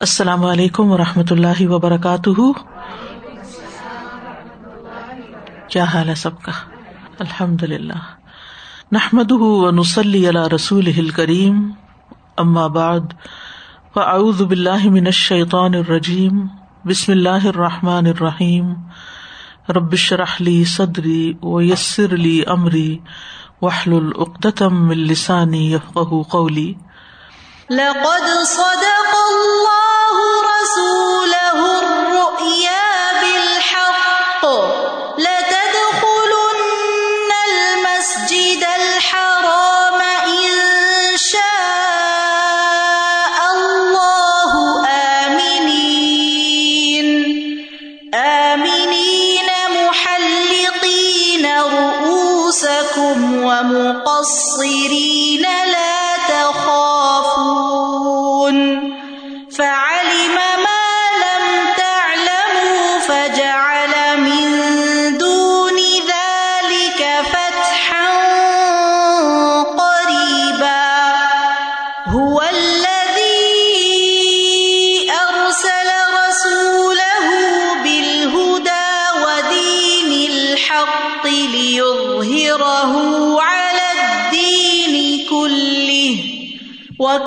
السلام علیکم و رحمۃ اللہ وبرکاتہ۔ کیا حال ہے سب کا؟ الحمد للہ نحمد نسلی اللہ رسول کریم اما بعد، فاعوذ باللہ من الشیطان الرجیم۔ بسم اللہ الرحمٰن الرحیم۔ ربش رحلی صدری و یسر علی عمری وحل العقدم السانی یفق قولی۔ لقد صدق الله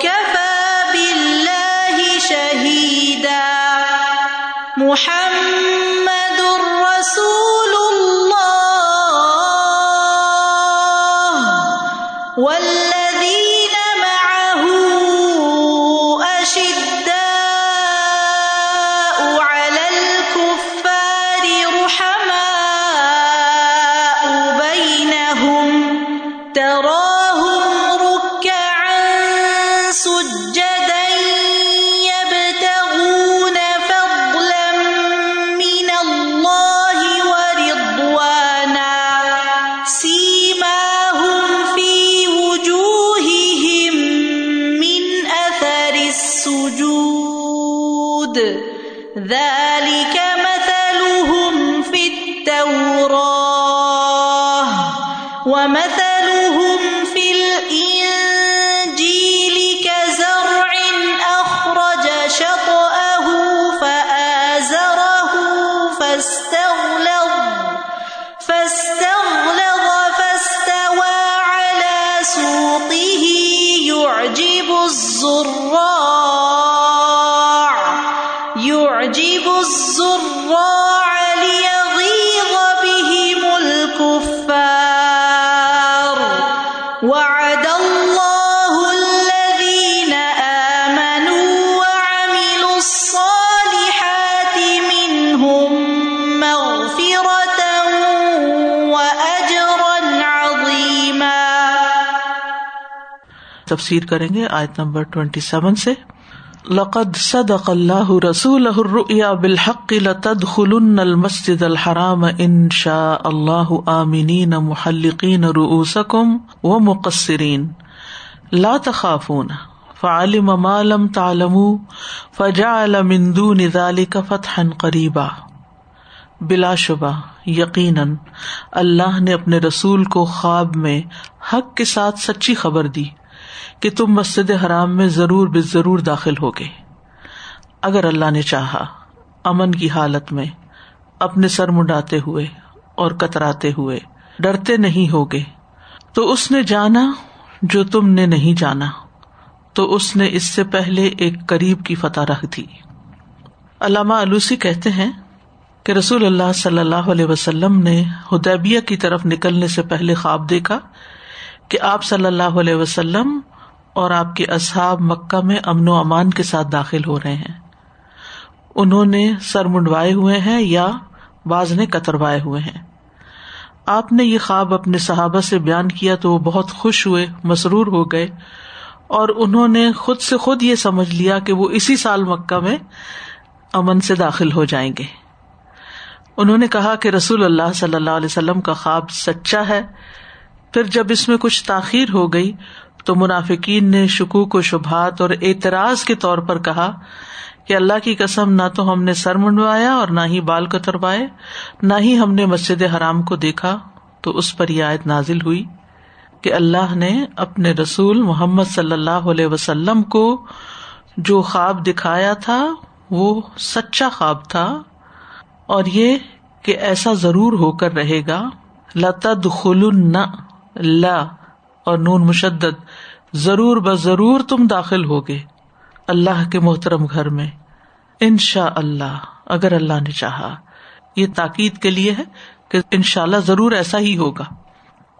کیا فاستغلظ فاستغلظ تفسیر کریں گے آیت نمبر ٹوینٹی سیون سے۔ لقد صدق اللہ رسول الرؤيا بالحق لتدخلن المسجد الحرام ان شاء اللہ آمنین محلقین رؤوسکم ومقصرین۔ لا تخافون، فعلم ما لم تعلموا فجعل من دون ذلك فتحا قریبا۔ بلا شبہ، یقیناً اللہ نے اپنے رسول کو خواب میں حق کے ساتھ سچی خبر دی۔ کہ تم مسجد حرام میں ضرور بے ضرور داخل ہوگے۔ اگر اللہ نے چاہا، امن کی حالت میں اپنے سر منڈاتے ہوئے اور کتراتے ہوئے ڈرتے نہیں ہوگے، تو اس نے جانا جو تم نے نہیں جانا۔ تو اس نے اس سے پہلے ایک قریب کی فتح رکھ دی۔ علامہ علوسی کہتے ہیں کہ رسول اللہ صلی اللہ علیہ وسلم نے ہدیبیہ کی طرف نکلنے سے پہلے خواب دیکھا کہ آپ صلی اللہ علیہ وسلم اور آپ کے اصحاب مکہ میں امن و امان کے ساتھ داخل ہو رہے ہیں۔ انہوں نے سر منڈوائے ہوئے ہیں یا باز نے کتروائے ہوئے ہیں۔ آپ نے یہ خواب اپنے صحابہ سے بیان کیا تو وہ بہت خوش ہوئے، مسرور ہو گئے اور انہوں نے خود سے خود یہ سمجھ لیا کہ وہ اسی سال مکہ میں امن سے داخل ہو جائیں گے۔ انہوں نے کہا کہ رسول اللہ صلی اللہ علیہ وسلم کا خواب سچا ہے۔ پھر جب اس میں کچھ تاخیر ہو گئی تو منافقین نے شکوک و شبہات اور اعتراض کے طور پر کہا کہ اللہ کی قسم، نہ تو ہم نے سر منڈوایا اور نہ ہی بال کتروائے نہ ہی ہم نے مسجد حرام کو دیکھا۔ تو اس پر یہ آیت نازل ہوئی کہ اللہ نے اپنے رسول محمد صلی اللہ علیہ وسلم کو جو خواب دکھایا تھا، وہ سچا خواب تھا۔ اور یہ کہ ایسا ضرور ہو کر رہے گا لتد خلن لا اور نون مشدد ضرور ب ضرور تم داخل ہوگے اللہ کے محترم گھر میں۔ ان شاء اللہ اگر اللہ نے چاہا۔ یہ تاکید کے لیے ہے کہ ان شاء اللہ ضرور ایسا ہی ہوگا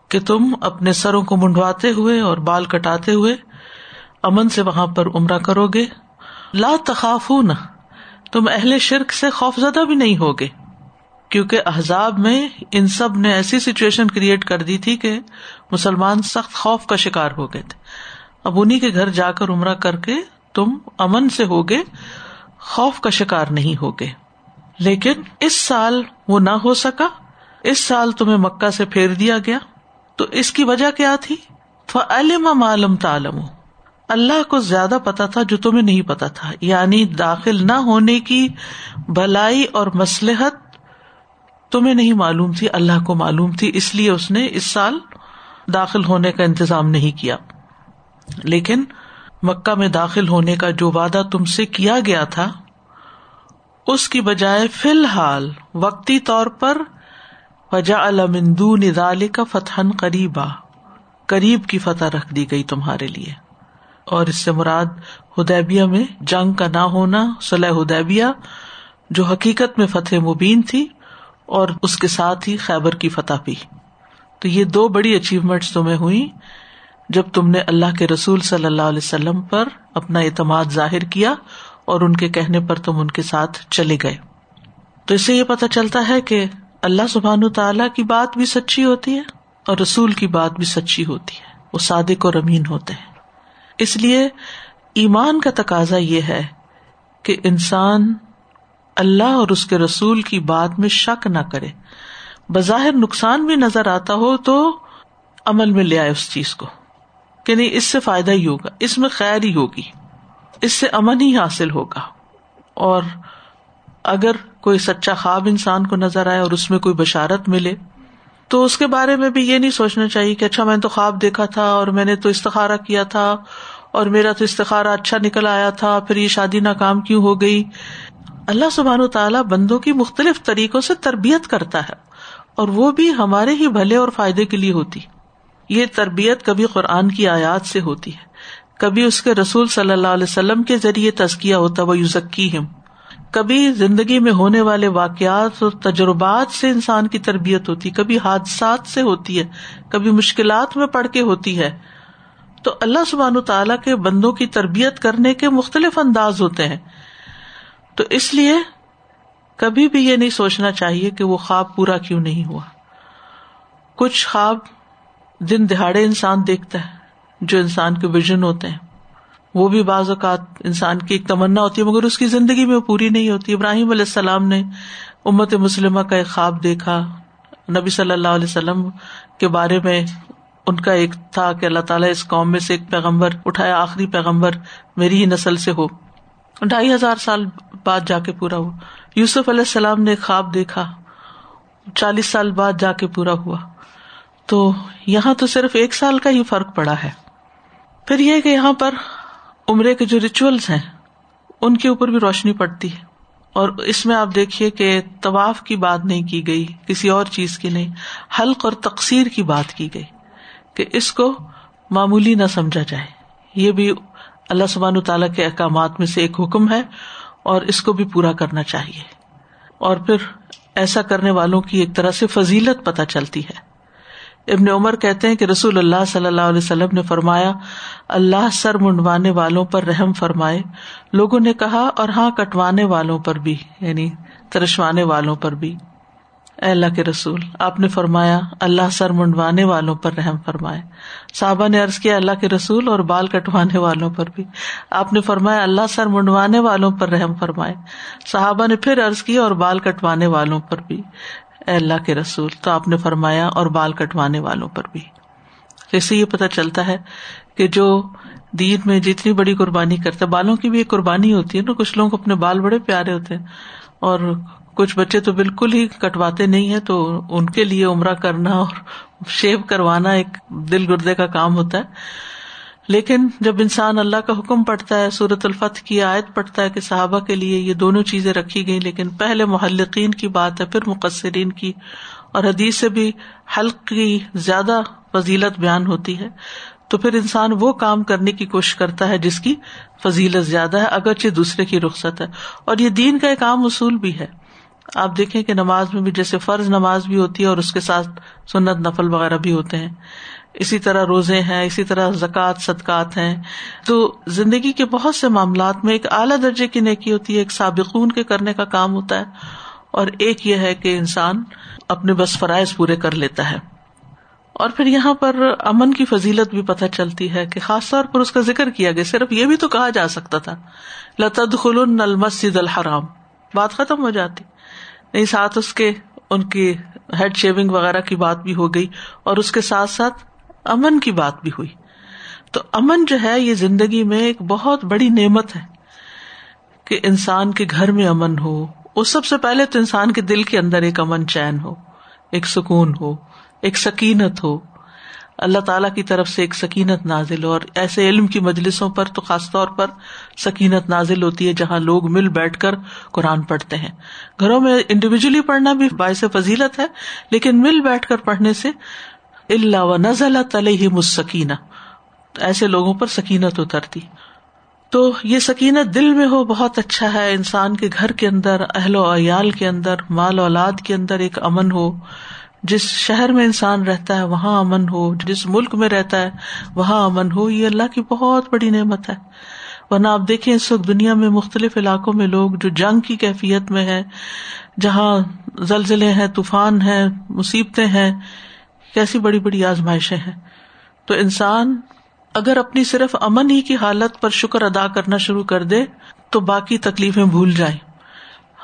کہ تم اپنے سروں کو منڈواتے ہوئے اور بال کٹاتے ہوئے امن سے وہاں پر عمرہ کرو گے۔ لا تخاف نہ تم اہل شرک سے خوف زدہ بھی نہیں ہوگے۔ کیونکہ احزاب میں ان سب نے ایسی سچویشن کریٹ کر دی تھی کہ مسلمان سخت خوف کا شکار ہو گئے تھے۔ اب انہیں کے گھر جا کر عمرہ کر کے تم امن سے ہوگے، خوف کا شکار نہیں ہوگے۔ لیکن اس سال وہ نہ ہو سکا۔ اس سال تمہیں مکہ سے پھیر دیا گیا۔ تو اس کی وجہ کیا تھی؟ علم معلوم تعلم اللہ کو زیادہ پتا تھا جو تمہیں نہیں پتا تھا۔ یعنی داخل نہ ہونے کی بھلائی اور مسلحت تمہیں نہیں معلوم تھی، اللہ کو معلوم تھی، اس لیے اس نے اس سال داخل ہونے کا انتظام نہیں کیا۔ لیکن مکہ میں داخل ہونے کا جو وعدہ تم سے کیا گیا تھا، اس کی بجائے فی الحال وقتی طور پر وجا المندو ندال کا فتح قریبا، قریب کی فتح رکھ دی گئی تمہارے لیے۔ اور اس سے مراد ہدیبیہ میں جنگ کا نہ ہونا صلاح ہدیبیہ جو حقیقت میں فتح مبین تھی اور اس کے ساتھ ہی خیبر کی فتح بھی۔ تو یہ دو بڑی اچیومنٹ تمہیں ہوئی جب تم نے اللہ کے رسول صلی اللہ علیہ وسلم پر اپنا اعتماد ظاہر کیا اور ان کے کہنے پر تم ان کے ساتھ چلے گئے۔ تو اس سے یہ پتا چلتا ہے کہ اللہ سبحان تعالی کی بات بھی سچی ہوتی ہے اور رسول کی بات بھی سچی ہوتی ہے۔ وہ صادق اور امین ہوتے ہیں۔ اس لیے ایمان کا تقاضا یہ ہے کہ انسان اللہ اور اس کے رسول کی بات میں شک نہ کرے۔ بظاہر نقصان بھی نظر آتا ہو تو عمل میں لے آئے اس چیز کو۔ کہ نہیں اس سے فائدہ ہی ہوگا، اس میں خیر ہی ہوگی۔ اس سے امن ہی حاصل ہوگا۔ اور اگر کوئی سچا خواب انسان کو نظر آئے اور اس میں کوئی بشارت ملے، تو اس کے بارے میں بھی یہ نہیں سوچنا چاہیے کہ اچھا میں نے تو خواب دیکھا تھا اور میں نے تو استخارا کیا تھا اور میرا تو استخارا اچھا نکل آیا تھا، پھر یہ شادی ناکام کیوں ہو گئی؟ اللہ سبحان و تعالیٰ بندوں کی مختلف طریقوں سے تربیت کرتا ہے اور وہ بھی ہمارے ہی بھلے اور فائدے کے لیے ہوتی۔ یہ تربیت کبھی قرآن کی آیات سے ہوتی ہے۔ کبھی اس کے رسول صلی اللہ علیہ وسلم کے ذریعے تزکیہ ہوتا، وہ یوزکی ہم کبھی زندگی میں ہونے والے واقعات اور تجربات سے انسان کی تربیت ہوتی، کبھی حادثات سے ہوتی ہے، کبھی مشکلات میں پڑھ کے ہوتی ہے۔ تو اللہ سبحان تعالیٰ کے بندوں کی تربیت کرنے کے مختلف انداز ہوتے ہیں۔ تو اس لیے کبھی بھی یہ نہیں سوچنا چاہیے کہ وہ خواب پورا کیوں نہیں ہوا۔ کچھ خواب دن دہاڑے انسان دیکھتا ہے، جو انسان کے ویژن ہوتے ہیں۔ وہ بھی بعض اوقات انسان کی ایک تمنا ہوتی ہے، مگر اس کی زندگی میں وہ پوری نہیں ہوتی۔ ابراہیم علیہ السلام نے امت مسلمہ کا ایک خواب دیکھا۔ نبی صلی اللہ علیہ وسلم کے بارے میں ان کا ایک تھا کہ اللہ تعالیٰ اس قوم میں سے ایک پیغمبر اٹھایا، آخری پیغمبر میری ہی نسل سے ہو۔ ڈھائی ہزار سال بعد جا کے پورا ہوا۔ یوسف علیہ السلام نے خواب دیکھا، چالیس سال بعد جا کے پورا ہوا۔ تو یہاں تو صرف ایک سال کا ہی فرق پڑا ہے۔ پھر یہ کہ یہاں پر عمرے کے جو ریچولس ہیں، ان کے اوپر بھی روشنی پڑتی ہے۔ اور اس میں آپ دیکھیے کہ طواف کی بات نہیں کی گئی، کسی اور چیز کی نہیں، حلق اور تقسیر کی بات کی گئی کہ اس کو معمولی نہ سمجھا جائے۔ یہ بھی اللہ سبحان تعالیٰ کے احکامات میں سے ایک حکم ہے اور اس کو بھی پورا کرنا چاہیے۔ اور پھر ایسا کرنے والوں کی ایک طرح سے فضیلت پتہ چلتی ہے۔ ابن عمر کہتے ہیں کہ رسول اللہ صلی اللہ علیہ وسلم نے فرمایا، اللہ سر منڈوانے والوں پر رحم فرمائے، لوگوں نے کہا، اور ہاں کٹوانے والوں پر بھی یعنی ترشوانے والوں پر بھی۔ اے اللہ کے رسول، آپ نے فرمایا، اللہ سر منڈوانے والوں پر رحم فرمائے۔ صحابہ نے ارض کیا، اللہ کے رسول اور بال کٹوانے والوں پر بھی۔ آپ نے فرمایا، اللہ سر منڈوانے والوں پر رحم فرمائے۔ صحابہ نے پھر ارض کی اور بال کٹوانے والوں پر بھی۔ اے اللہ کے رسول، تو آپ نے فرمایا، اور بال کٹوانے والوں پر بھی۔ جیسے یہ پتا چلتا ہے کہ جو دین میں جتنی بڑی قربانی کرتا بالوں کی بھی ایک قربانی ہوتی ہے نا، کچھ لوگ اپنے بال بڑے پیارے ہوتے ہیں، اور کچھ بچے تو بالکل ہی کٹواتے نہیں ہے تو ان کے لیے عمرہ کرنا اور شیو کروانا ایک دل گردے کا کام ہوتا ہے۔ لیکن جب انسان اللہ کا حکم پڑھتا ہے سورت الفتح کی آیت پڑھتا ہے کہ صحابہ کے لیے یہ دونوں چیزیں رکھی گئی لیکن پہلے محلقین کی بات ہے، پھر مقصرین کی۔ اور حدیث سے بھی حلق کی زیادہ فضیلت بیان ہوتی ہے۔ تو پھر انسان وہ کام کرنے کی کوشش کرتا ہے جس کی فضیلت زیادہ ہے، اگرچہ دوسرے کی رخصت ہے۔ اور یہ دین کا ایک عام اصول بھی ہے۔ آپ دیکھیں کہ نماز میں بھی جیسے فرض نماز بھی ہوتی ہے اور اس کے ساتھ سنت نفل وغیرہ بھی ہوتے ہیں۔ اسی طرح روزے ہیں، اسی طرح زکوٰۃ، صدقات ہیں۔ تو زندگی کے بہت سے معاملات میں ایک اعلیٰ درجے کی نیکی ہوتی ہے، ایک سابقون کے کرنے کا کام ہوتا ہے۔ اور ایک یہ ہے کہ انسان اپنے بس فرائض پورے کر لیتا ہے۔ اور پھر یہاں پر امن کی فضیلت بھی پتہ چلتی ہے کہ خاص طور پر اس کا ذکر کیا گیا، صرف یہ بھی تو کہا جا سکتا تھا۔ لتد خلن المسد الحرام۔ بات ختم ہو جاتی۔ نہیں، ساتھ اس کے، ان کی ہیڈ شیونگ وغیرہ کی بات بھی ہو گئی اور اس کے ساتھ ساتھ امن کی بات بھی ہوئی۔ تو امن جو ہے، یہ زندگی میں ایک بہت بڑی نعمت ہے کہ انسان کے گھر میں امن ہو۔ اس سب سے پہلے تو انسان کے دل کے اندر ایک امن چین ہو، ایک سکون ہو، ایک سکینت ہو۔ اللہ تعالی کی طرف سے ایک سکینت نازل ہو اور ایسے علم کی مجلسوں پر تو خاص طور پر سکینت نازل ہوتی ہے جہاں لوگ مل بیٹھ کر قرآن پڑھتے ہیں۔ گھروں میں انڈیویجلی پڑھنا بھی باعث فضیلت ہے، لیکن مل بیٹھ کر پڑھنے سے اللہ و نزلہ تلے ہی مسکین ایسے لوگوں پر سکینت اترتی۔ تو یہ سکینت دل میں ہو، بہت اچھا ہے۔ انسان کے گھر کے اندر، اہل و عیال کے اندر، مال اولاد کے اندر ایک امن ہو۔ جس شہر میں انسان رہتا ہے وہاں امن ہو، جس ملک میں رہتا ہے وہاں امن ہو، یہ اللہ کی بہت بڑی نعمت ہے۔ ورنہ آپ دیکھیں اس وقت دنیا میں مختلف علاقوں میں لوگ جو جنگ کی کیفیت میں ہے جہاں زلزلے ہیں، طوفان ہیں، مصیبتیں ہیں، کیسی بڑی بڑی آزمائشیں ہیں۔ تو انسان اگر اپنی صرف امن ہی کی حالت پر شکر ادا کرنا شروع کر دے، تو باقی تکلیفیں بھول جائیں۔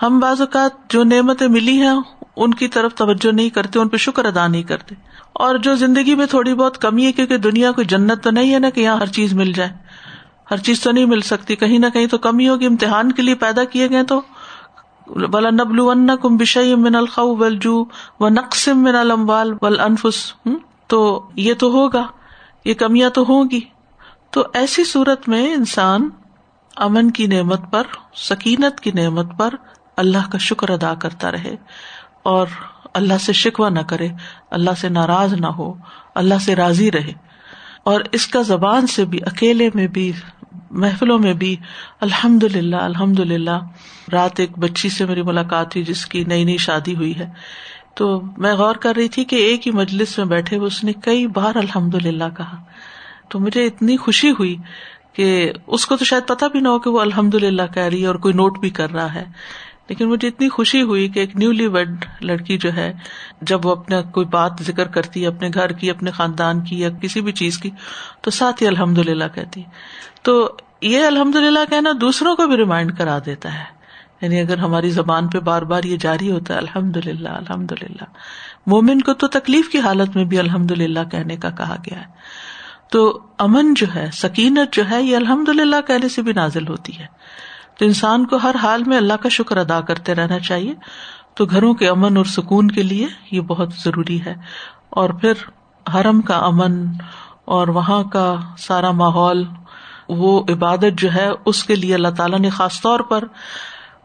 ہم بعض اوقات جو نعمتیں ملی ہیں ان کی طرف توجہ نہیں کرتے، ان پہ شکر ادا نہیں کرتے۔ اور جو زندگی میں تھوڑی بہت کمی ہے، کیونکہ دنیا کوئی جنت تو نہیں ہے نا کہ یہاں ہر چیز مل جائے۔ ہر چیز تو نہیں مل سکتی، کہیں نہ کہیں تو کمی ہوگی۔ امتحان کے لیے پیدا کیے گئے تو۔ بلا نبل کم بشئی من الخو ولجو و نقسم من الموال ول انفس تو یہ تو ہوگا، یہ کمیاں تو ہوں گی۔ تو ایسی صورت میں انسان امن کی نعمت پر، سکینت کی نعمت پر اللہ کا شکر ادا کرتا رہے۔ اور اللہ سے شکوا نہ کرے، اللہ سے ناراض نہ ہو، اللہ سے راضی رہے۔ اور اس کا زبان سے بھی، اکیلے میں بھی، محفلوں میں بھی الحمد للہ الحمد للہ رات ایک بچی سے میری ملاقات ہوئی جس کی نئی نئی شادی ہوئی ہے۔ تو میں غور کر رہی تھی کہ ایک ہی مجلس میں بیٹھے ہوئے اس نے کئی بار الحمد للہ کہا۔ تو مجھے اتنی خوشی ہوئی کہ اس کو تو شاید پتا بھی نہ ہو کہ وہ الحمد للہ کہہ رہی ہے اور کوئی نوٹ بھی کر رہا ہے۔ لیکن مجھے اتنی خوشی ہوئی کہ ایک نیولی ویڈ لڑکی جو ہے، جب وہ اپنا کوئی بات ذکر کرتی ہے اپنے گھر کی، اپنے خاندان کی یا کسی بھی چیز کی، تو ساتھ ہی الحمد للہ کہتی۔ تو یہ الحمد للہ کہنا دوسروں کو بھی ریمائنڈ کرا دیتا ہے۔ یعنی اگر ہماری زبان پہ بار بار یہ جاری ہوتا ہے الحمد للہ الحمد للہ مومن کو تو تکلیف کی حالت میں بھی الحمد للہ کہنے کا کہا گیا ہے۔ تو امن جو ہے، سکینت جو ہے، یہ الحمد للہ کہنے سے بھی نازل ہوتی ہے۔ تو انسان کو ہر حال میں اللہ کا شکر ادا کرتے رہنا چاہیے۔ تو گھروں کے امن اور سکون کے لیے یہ بہت ضروری ہے۔ اور پھر حرم کا امن اور وہاں کا سارا ماحول، وہ عبادت جو ہے، اس کے لیے اللہ تعالیٰ نے خاص طور پر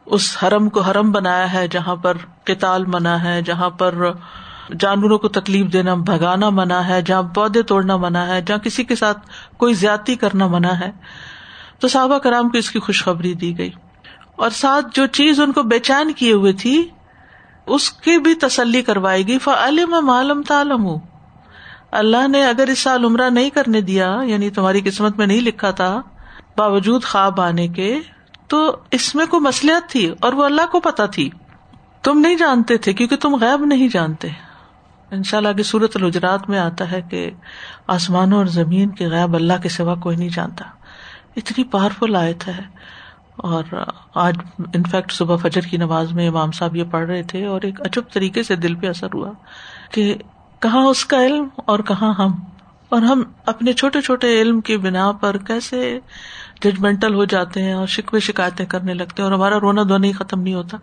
اس حرم کو حرم بنایا ہے، جہاں پر کتال منع ہے، جہاں پر جانوروں کو تکلیف دینا بھگانا منع ہے، جہاں پودے توڑنا منع ہے، جہاں کسی کے ساتھ کوئی زیادتی کرنا منع ہے۔ تو صحابہ کرام کو اس کی خوشخبری دی گئی۔ اور ساتھ جو چیز ان کو بے چین کیے ہوئے تھی، اس کی بھی تسلی کروائی گئی۔ فعلم معلوم تعلم ہوں اللہ نے اگر اس سال عمرہ نہیں کرنے دیا یعنی تمہاری قسمت میں نہیں لکھا تھا، باوجود خواب آنے کے، تو اس میں کوئی مسلحت تھی اور وہ اللہ کو پتا تھی۔ تم نہیں جانتے تھے کیونکہ تم غائب نہیں جانتے۔ ان شاء اللہ کی صورت الجرات میں آتا ہے کہ آسمانوں اور زمین کے غائب اللہ کے سوا کوئی نہیں جانتا۔ اتنی پاورفل آیت ہے۔ اور آج انفیکٹ صبح فجر کی نماز میں امام صاحب یہ پڑھ رہے تھے اور ایک اچب طریقے سے دل پہ اثر ہوا کہ کہاں اس کا علم اور کہاں ہم۔ اور ہم اپنے چھوٹے چھوٹے علم کی بنا پر کیسے ججمنٹل ہو جاتے ہیں اور شکوے شکایتیں کرنے لگتے ہیں اور ہمارا رونا دھونا ہی ختم نہیں ہوتا۔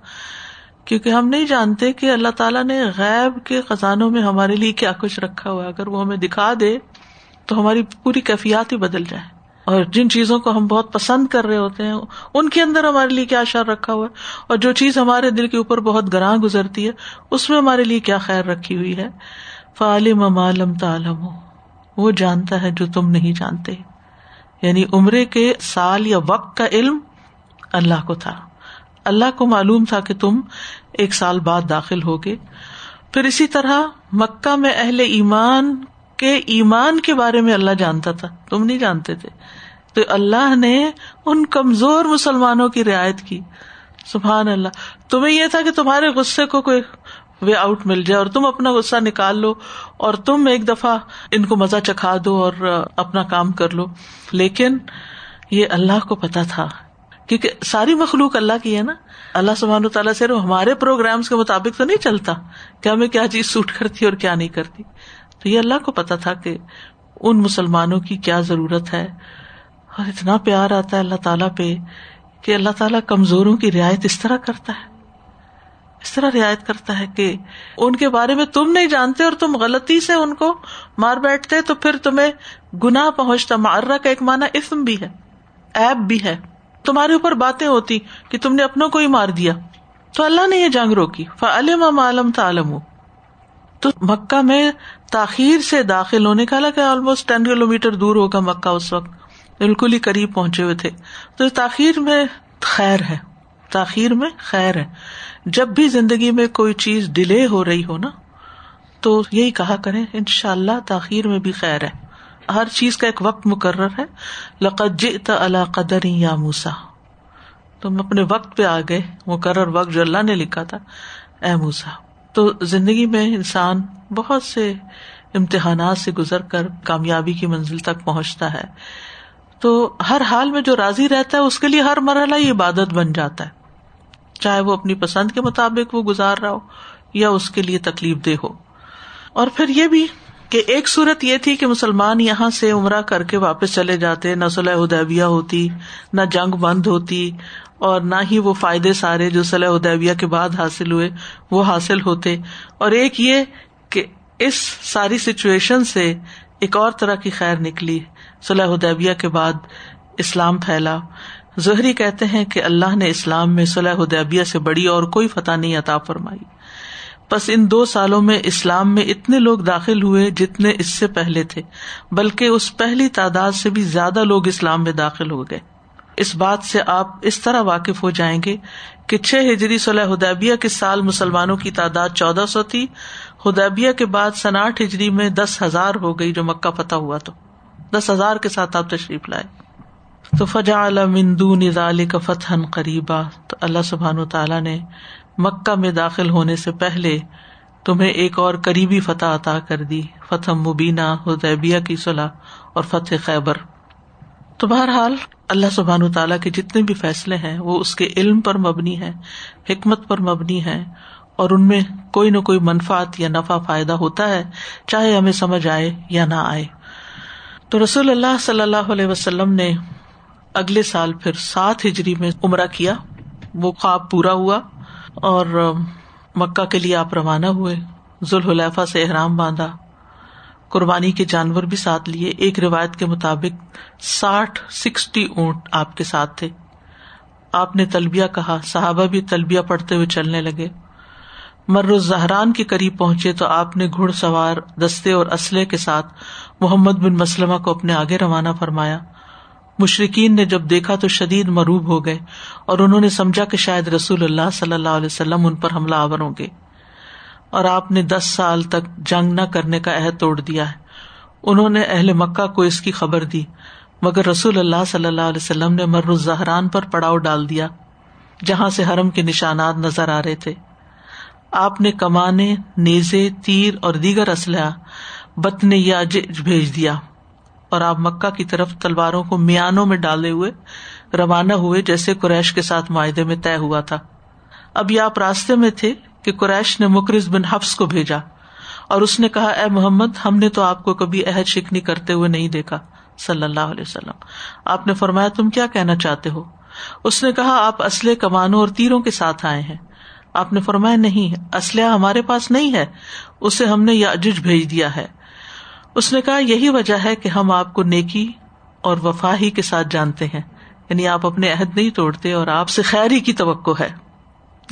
کیونکہ ہم نہیں جانتے کہ اللہ تعالیٰ نے غیب کے خزانوں میں ہمارے لیے کیا کچھ رکھا ہوا اگر وہ ہمیں دکھا دے تو ہماری پوری کیفیات ہی بدل جائے۔ اور جن چیزوں کو ہم بہت پسند کر رہے ہوتے ہیں، ان کے اندر ہمارے لیے کیا شر رکھا ہوا ہے؟ اور جو چیز ہمارے دل کے اوپر بہت گراں گزرتی ہے، اس میں ہمارے لیے کیا خیر رکھی ہوئی ہے؟ فعالم عالم تعالم وہ جانتا ہے جو تم نہیں جانتے۔ یعنی عمرے کے سال یا وقت کا علم اللہ کو تھا۔ اللہ کو معلوم تھا کہ تم ایک سال بعد داخل ہوگے۔ پھر اسی طرح مکہ میں اہل ایمان کے ایمان کے بارے میں اللہ جانتا تھا۔ تم نہیں جانتے تھے۔ تو اللہ نے ان کمزور مسلمانوں کی رعایت کی۔ سبحان اللہ۔ تمہیں یہ تھا کہ تمہارے غصے کو کوئی وے آؤٹ مل جائے اور تم اپنا غصہ نکال لو اور تم ایک دفعہ ان کو مزہ چکھا دو اور اپنا کام کر لو۔ لیکن یہ اللہ کو پتا تھا۔ کیونکہ ساری مخلوق اللہ کی ہے نا۔ اللہ سبحان تعالیٰ سے ہمارے پروگرامس کے مطابق تو نہیں چلتا۔ کہ ہمیں کیا چیز سوٹ کرتی اور کیا نہیں کرتی۔ تو یہ اللہ کو پتا تھا کہ ان مسلمانوں کی کیا ضرورت ہے۔ اور اتنا پیار آتا ہے اللہ تعالیٰ پہ کہ اللہ تعالیٰ کمزوروں کی رعایت اس طرح کرتا ہے۔ اس طرح رعایت کرتا ہے کہ ان کے بارے میں تم نہیں جانتے اور تم غلطی سے ان کو مار بیٹھتے تو پھر تمہیں گنا پہنچتا۔ مارا کا ایک مانا اسم بھی ہے ایپ بھی ہے۔ تمہارے اوپر باتیں ہوتی کہ تم نے اپنوں کو ہی مار دیا۔ تو اللہ نے یہ جنگ روکی۔ فعلم عالم تعلم تو مکہ میں تاخیر سے داخل ہونے کا حالانکہ آلموسٹ ٹین کلو میٹر دور ہوگا مکہ اس وقت، بالکل ہی قریب پہنچے ہوئے تھے۔ تو تاخیر میں خیر ہے، تاخیر میں خیر ہے۔ جب بھی زندگی میں کوئی چیز ڈیلے ہو رہی ہو نا، تو یہی کہا کریں ان شاء اللہ تاخیر میں بھی خیر ہے۔ ہر چیز کا ایک وقت مقرر ہے۔ لقت جئت اللہ قدر یا موسا تم اپنے وقت پہ آ گئے، مقرر وقت جو اللہ نے لکھا تھا، اے موسا تو زندگی میں انسان بہت سے امتحانات سے گزر کر کامیابی کی منزل تک پہنچتا ہے۔ تو ہر حال میں جو راضی رہتا ہے، اس کے لیے ہر مرحلہ یہ عبادت بن جاتا ہے۔ چاہے وہ اپنی پسند کے مطابق وہ گزار رہا ہو یا اس کے لیے تکلیف دہ ہو۔ اور پھر یہ بھی کہ ایک صورت یہ تھی کہ مسلمان یہاں سے عمرہ کر کے واپس چلے جاتے، نہ صلاح ادیبیہ ہوتی، نہ جنگ بند ہوتی اور نہ ہی وہ فائدے سارے جو صلاح ادیبیہ کے بعد حاصل ہوئے، وہ حاصل ہوتے۔ اور ایک یہ کہ اس ساری سچویشن سے ایک اور طرح کی خیر نکلی۔ صلاح ادیبیہ کے بعد اسلام پھیلا۔ ظہری کہتے ہیں کہ اللہ نے اسلام میں صلاح ادیبیہ سے بڑی اور کوئی فتح نہیں عطا فرمائی۔ بس ان دو سالوں میں اسلام میں اتنے لوگ داخل ہوئے جتنے اس سے پہلے تھے، بلکہ اس پہلی تعداد سے بھی زیادہ لوگ اسلام میں داخل ہو گئے۔ اس بات سے آپ اس طرح واقف ہو جائیں گے کہ چھ ہجری صلاح ہدیبیہ کے سال مسلمانوں کی تعداد چودہ سو تھی۔ ہدیبیہ کے بعد سناٹ ہجری میں دس ہزار ہو گئی جو مکہ فتح ہوا تو۔ دس ہزار کے ساتھ آپ تشریف لائے۔ تو فجا مندو نظال کا فتح قریبا۔ تو اللہ سبحان تعالیٰ نے مکہ میں داخل ہونے سے پہلے تمہیں ایک اور قریبی فتح عطا کر دی۔ فتح مبینہ ہدیبیہ کی صلاح اور فتح خیبر۔ تو بہرحال اللہ سبحان تعالیٰ کے جتنے بھی فیصلے ہیں، وہ اس کے علم پر مبنی ہے حکمت پر مبنی ہے اور ان میں کوئی نہ کوئی منفات یا نفع فائدہ ہوتا ہے، چاہے ہمیں سمجھ آئے یا نہ آئے۔ تو رسول اللہ صلی اللہ علیہ وسلم نے اگلے سال پھر سات ہجری میں عمرہ کیا، وہ خواب پورا ہوا، اور مکہ کے لیے آپ روانہ ہوئے، ذوالحلیفہ سے احرام باندھا۔ قربانی کے جانور بھی ساتھ لیے۔ ایک روایت کے مطابق ساٹھ، سکسٹی اونٹ آپ کے ساتھ تھے۔ آپ نے تلبیا کہا۔ صحابہ بھی تلبیا پڑھتے ہوئے چلنے لگے۔ مر زہران کے قریب پہنچے تو آپ نے گھڑ سوار دستے اور اسلحے کے ساتھ محمد بن مسلمہ کو اپنے آگے روانہ فرمایا۔ مشرقین نے جب دیکھا تو شدید مروب ہو گئے اور انہوں نے سمجھا کہ شاید رسول اللہ صلی اللہ علیہ وسلم ان پر حملہ آور ہوں گے۔ اور آپ نے دس سال تک جنگ نہ کرنے کا عہد توڑ دیا ہے۔ انہوں نے اہل مکہ کو اس کی خبر دی، مگر رسول اللہ صلی اللہ علیہ وسلم نے مر الزہران پر پڑاؤ ڈال دیا، جہاں سے حرم کے نشانات نظر آ رہے تھے۔ آپ نے کمانے، نیزے، تیر اور دیگر اسلحہ بتنے یا بھیج دیا۔ اور آپ مکہ کی طرف تلواروں کو میانوں میں ڈالے ہوئے، روانہ ہوئے جیسے قریش کے ساتھ معاہدے میں طے ہوا تھا۔ اب یہ آپ راستے میں تھے۔ کہ قریش نے مکرز بن حفظ کو بھیجا اور اس نے کہا، اے محمد، ہم نے تو آپ کو کبھی عہد شکنی کرتے ہوئے نہیں دیکھا، صلی اللہ علیہ وسلم۔ آپ نے فرمایا، تم کیا کہنا چاہتے ہو؟ اس نے کہا، آپ اسلحے کمانوں اور تیروں کے ساتھ آئے ہیں۔ آپ نے فرمایا، نہیں، اسلحہ ہمارے پاس نہیں ہے، اسے ہم نے یا بھیج دیا ہے۔ اس نے کہا، یہی وجہ ہے کہ ہم آپ کو نیکی اور وفا ہی کے ساتھ جانتے ہیں یعنی آپ اپنے عہد نہیں توڑتے اور آپ سے خیری کی توقع ہے۔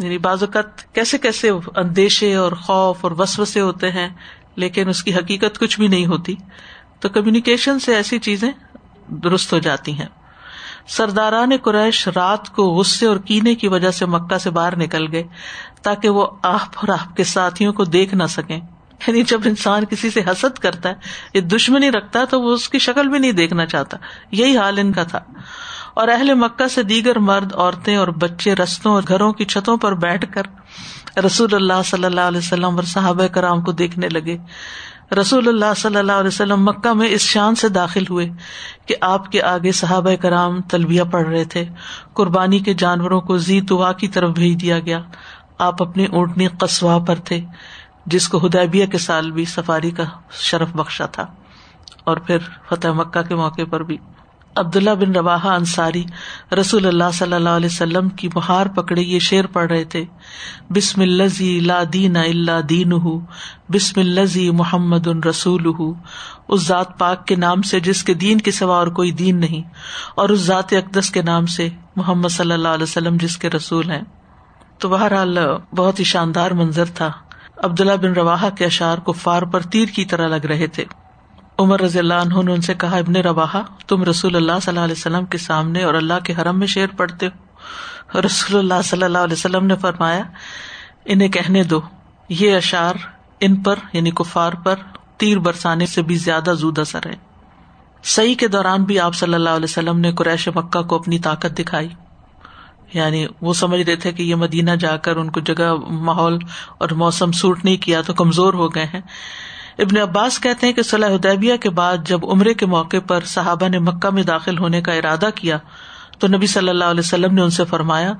یعنی بعض اوقات کیسے کیسے اندیشے اور خوف اور وسوسے ہوتے ہیں، لیکن اس کی حقیقت کچھ بھی نہیں ہوتی۔ تو کمیونیکیشن سے ایسی چیزیں درست ہو جاتی ہیں۔ سرداران قریش رات کو غصے اور کینے کی وجہ سے مکہ سے باہر نکل گئے، تاکہ وہ آپ اور آپ کے ساتھیوں کو دیکھ نہ سکیں۔ یعنی جب انسان کسی سے حسد کرتا ہے یا دشمنی رکھتا ہے، تو وہ اس کی شکل بھی نہیں دیکھنا چاہتا۔ یہی حال ان کا تھا۔ اور اہل مکہ سے دیگر مرد، عورتیں اور بچے رستوں اور گھروں کی چھتوں پر بیٹھ کر رسول اللہ صلی اللہ علیہ وسلم اور صحابہ کرام کو دیکھنے لگے۔ رسول اللہ صلی اللہ علیہ وسلم مکہ میں اس شان سے داخل ہوئے کہ آپ کے آگے صحابہ کرام تلبیہ پڑھ رہے تھے۔ قربانی کے جانوروں کو زی توا کی طرف بھیج دیا گیا۔ آپ اپنی اونٹنی قصوا پر تھے، جس کو ہدیبیہ کے سال بھی سفاری کا شرف بخشا تھا۔ اور پھر فتح مکہ کے موقع پر بھی۔ عبداللہ بن روا انصاری رسول اللہ صلی اللہ علیہ وسلم کی مہار پکڑے یہ شعر پڑھ رہے تھے، بسم الزی لا دین اللہ دین بسم الزی محمد ان رسول اس ذات پاک کے نام سے جس کے دین کے سوا اور کوئی دین نہیں، اور اس ذات اقدس کے نام سے محمد صلی اللہ علیہ وسلم جس کے رسول ہیں۔ تو بہرحال بہت ہی شاندار منظر تھا۔ عبداللہ بن روا کے اشار کو فار پر تیر کی طرح لگ رہے تھے۔ عمر رضی اللہ عنہ نے ان سے کہا، ابن روا تم رسول اللہ صلی اللہ علیہ وسلم کے سامنے اور اللہ کے حرم میں شعر پڑھتے ہو۔ رسول اللہ صلی اللہ علیہ وسلم نے فرمایا، انہیں کہنے دو، یہ اشار ان پر یعنی کفار پر، تیر برسانے سے بھی زیادہ زود اثر ہے۔ سی کے دوران بھی آپ صلی اللہ علیہ وسلم نے قریش مکہ کو اپنی طاقت دکھائی۔ یعنی وہ سمجھ رہے تھے کہ یہ مدینہ جا کر ان کو جگہ، ماحول اور موسم سوٹ نہیں کیا تو کمزور ہو گئے ہیں۔ ابن عباس کہتے ہیں کہ صلاح ادیبیہ کے بعد جب عمرے کے موقع پر صحابہ نے مکہ میں داخل ہونے کا ارادہ کیا تو نبی صلی اللہ علیہ وسلم نے ان سے فرمایا،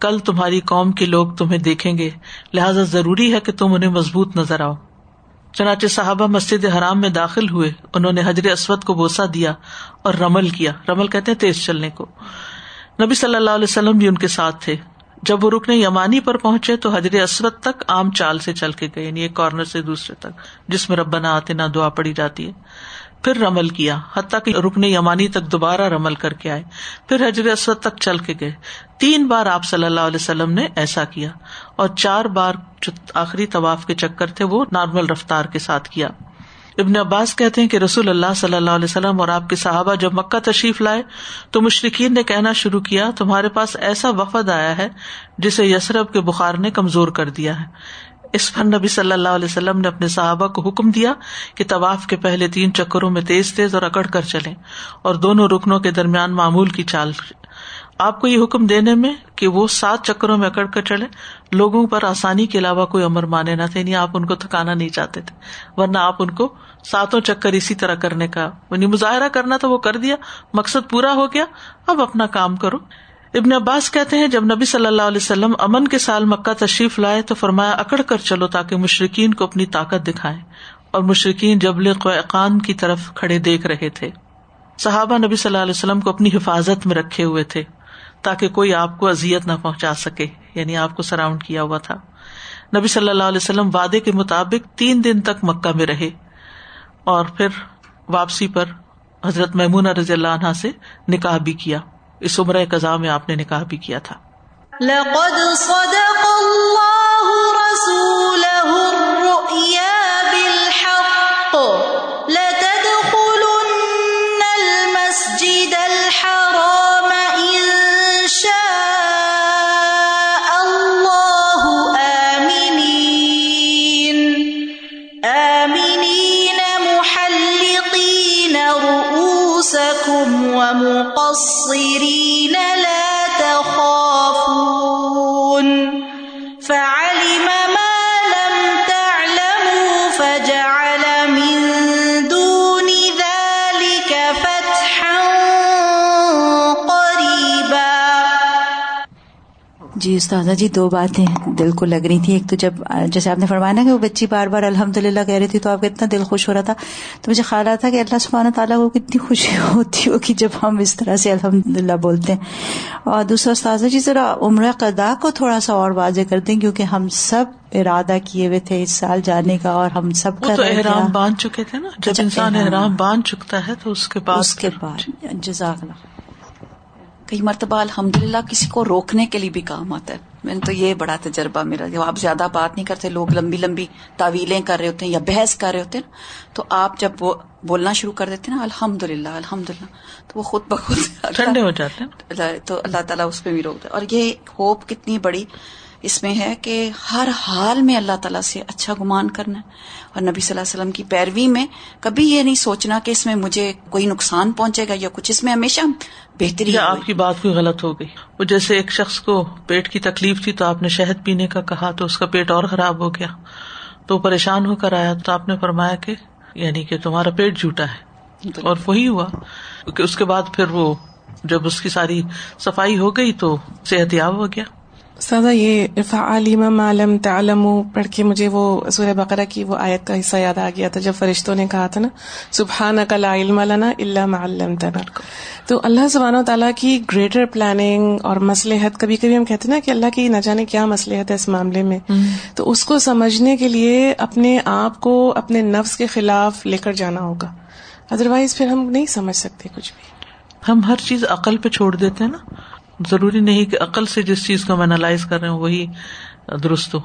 کل تمہاری قوم کے لوگ تمہیں دیکھیں گے، لہٰذا ضروری ہے کہ تم انہیں مضبوط نظر آؤ۔ چنانچہ صحابہ مسجد حرام میں داخل ہوئے، انہوں نے حضر اسود کو بوسا دیا اور رمل کیا۔ رمل کہتے ہیں تیز چلنے کو۔ نبی صلی اللہ علیہ وسلم بھی ان کے ساتھ تھے۔ جب وہ رکن یمانی پر پہنچے تو حضرت اسود تک عام چال سے چل کے گئے یعنی ایک کارنر سے دوسرے تک، جس میں ربنا آتے نہ دعا پڑی جاتی ہے۔ پھر رمل کیا، حتیٰ کہ رکن یمانی تک دوبارہ رمل کر کے آئے۔ پھر حضرت اسود تک چل کے گئے۔ تین بار آپ صلی اللہ علیہ وسلم نے ایسا کیا، اور چار بار جو آخری طواف کے چکر تھے وہ نارمل رفتار کے ساتھ کیا۔ ابن عباس کہتے ہیں کہ رسول اللہ صلی اللہ علیہ وسلم اور آپ کے صحابہ جب مکہ تشریف لائے تو مشرقین نے کہنا شروع کیا، تمہارے پاس ایسا وفد آیا ہے جسے یسرب کے بخار نے کمزور کر دیا ہے۔ اس پر نبی صلی اللہ علیہ وسلم نے اپنے صحابہ کو حکم دیا کہ طواف کے پہلے تین چکروں میں تیز تیز اور اکڑ کر چلے اور دونوں رکنوں کے درمیان معمول کی چال آپ کو یہ حکم دینے میں کہ وہ سات چکروں میں اکڑ کر چلے، لوگوں پر آسانی کے علاوہ کوئی امر مانے نہ تھے یعنی آپ ان کو تھکانا نہیں چاہتے تھے، ورنہ آپ ان کو ساتوں چکر اسی طرح کرنے کا یعنی مظاہرہ کرنا تھا وہ کر دیا، مقصد پورا ہو گیا، اب اپنا کام کرو۔ ابن عباس کہتے ہیں، جب نبی صلی اللہ علیہ وسلم امن کے سال مکہ تشریف لائے تو فرمایا، اکڑ کر چلو تاکہ مشرقین کو اپنی طاقت دکھائے اور مشرقین جبل قوقان کی طرف کھڑے دیکھ رہے تھے۔ صحابہ نبی صلی اللہ علیہ وسلم کو اپنی حفاظت میں رکھے ہوئے تھے۔ تاکہ کوئی آپ کو ازیت نہ پہنچا سکے یعنی آپ کو سراؤنڈ کیا ہوا تھا۔ نبی صلی اللہ علیہ وسلم وعدے کے مطابق تین دن تک مکہ میں رہے۔ اور پھر واپسی پر حضرت محمود رضی اللہ عنہ سے نکاح بھی کیا۔ اس عمرہ قزا میں آپ نے نکاح بھی کیا تھا۔ لقد صدق اللہ جی استاذہ جی دو باتیں دل کو لگ رہی تھی ایک تو جب جیسے آپ نے فرمایا نا کہ وہ بچی بار بار الحمد للہ کہہ رہی تھی تو آپ کا اتنا دل خوش ہو رہا تھا۔ تو مجھے خیال آتا تھا کہ اللہ سبحانہ تعالیٰ کو کتنی خوشی ہوتی ہوگی جب ہم اس طرح سے الحمد للہ بولتے ہیں۔ اور دوسرا استاذہ جی ذرا عمر قدا کو تھوڑا سا اور واضح کر دیں کیونکہ ہم سب ارادہ کیے ہوئے تھے اس سال جانے کا اور ہم سب کا احرام باندھ چکے تھے نا۔ جب اچھا، انسان احرام۔ باندھ چکتا ہے تو اس کے بعد اس کے بعد۔ جزاک اللہ کئی مرتبہ الحمد للہ کسی کو روکنے کے لیے بھی کام آتا ہے۔ میں نے تو یہ بڑا تجربہ میرا جب آپ زیادہ بات نہیں کرتے لوگ لمبی لمبی تعویلیں کر رہے ہوتے ہیں یا بحث کر رہے ہوتے ہیں تو آپ جب وہ بولنا شروع کر دیتے نا الحمد للہ الحمد للہ تو وہ خود بخود ٹھنڈے ہو جاتے ہیں۔ تو اللہ تعالیٰ اس پہ بھی روک اور یہ ہوپ کتنی بڑی اس میں ہے کہ ہر حال میں اللہ تعالیٰ سے اچھا گمان کرنا اور نبی صلی اللہ علیہ وسلم کی پیروی میں کبھی یہ نہیں سوچنا کہ اس میں مجھے کوئی نقصان پہنچے گا یا کچھ اس میں ہمیشہ بہتری آپ کی بات کوئی غلط ہو گئی۔ وہ جیسے ایک شخص کو پیٹ کی تکلیف تھی تو آپ نے شہد پینے کا کہا تو اس کا پیٹ اور خراب ہو گیا۔ تو پریشان ہو کر آیا تو آپ نے فرمایا کہ یعنی کہ تمہارا پیٹ جھوٹا ہے۔ اور وہی ہوا کہ اس کے بعد پھر وہ جب اس کی ساری صفائی ہو گئی تو صحت یاب ہو گیا۔ سادہ یہ علیم معلم تعلم پڑھ کے مجھے وہ سورہ بقرہ کی وہ آیت کا حصہ یاد آ گیا تھا جب فرشتوں نے کہا تھا نا سبحان لا علم لنا اللہ معلم تنا تو اللہ سبحانہ تعالیٰ کی گریٹر پلاننگ اور مسلحت کبھی کبھی ہم کہتے ہیں نا کہ اللہ کی نہ جانے کیا مسلحت ہے اس معاملے میں۔ تو اس کو سمجھنے کے لیے اپنے آپ کو اپنے نفس کے خلاف لے کر جانا ہوگا۔ ادروائز پھر ہم نہیں سمجھ سکتے کچھ بھی۔ ہم ہر چیز عقل پہ چھوڑ دیتے ہیں نا۔ ضروری نہیں کہ عقل سے جس چیز کو ہم اینالائز کر رہے ہیں وہی درست ہو۔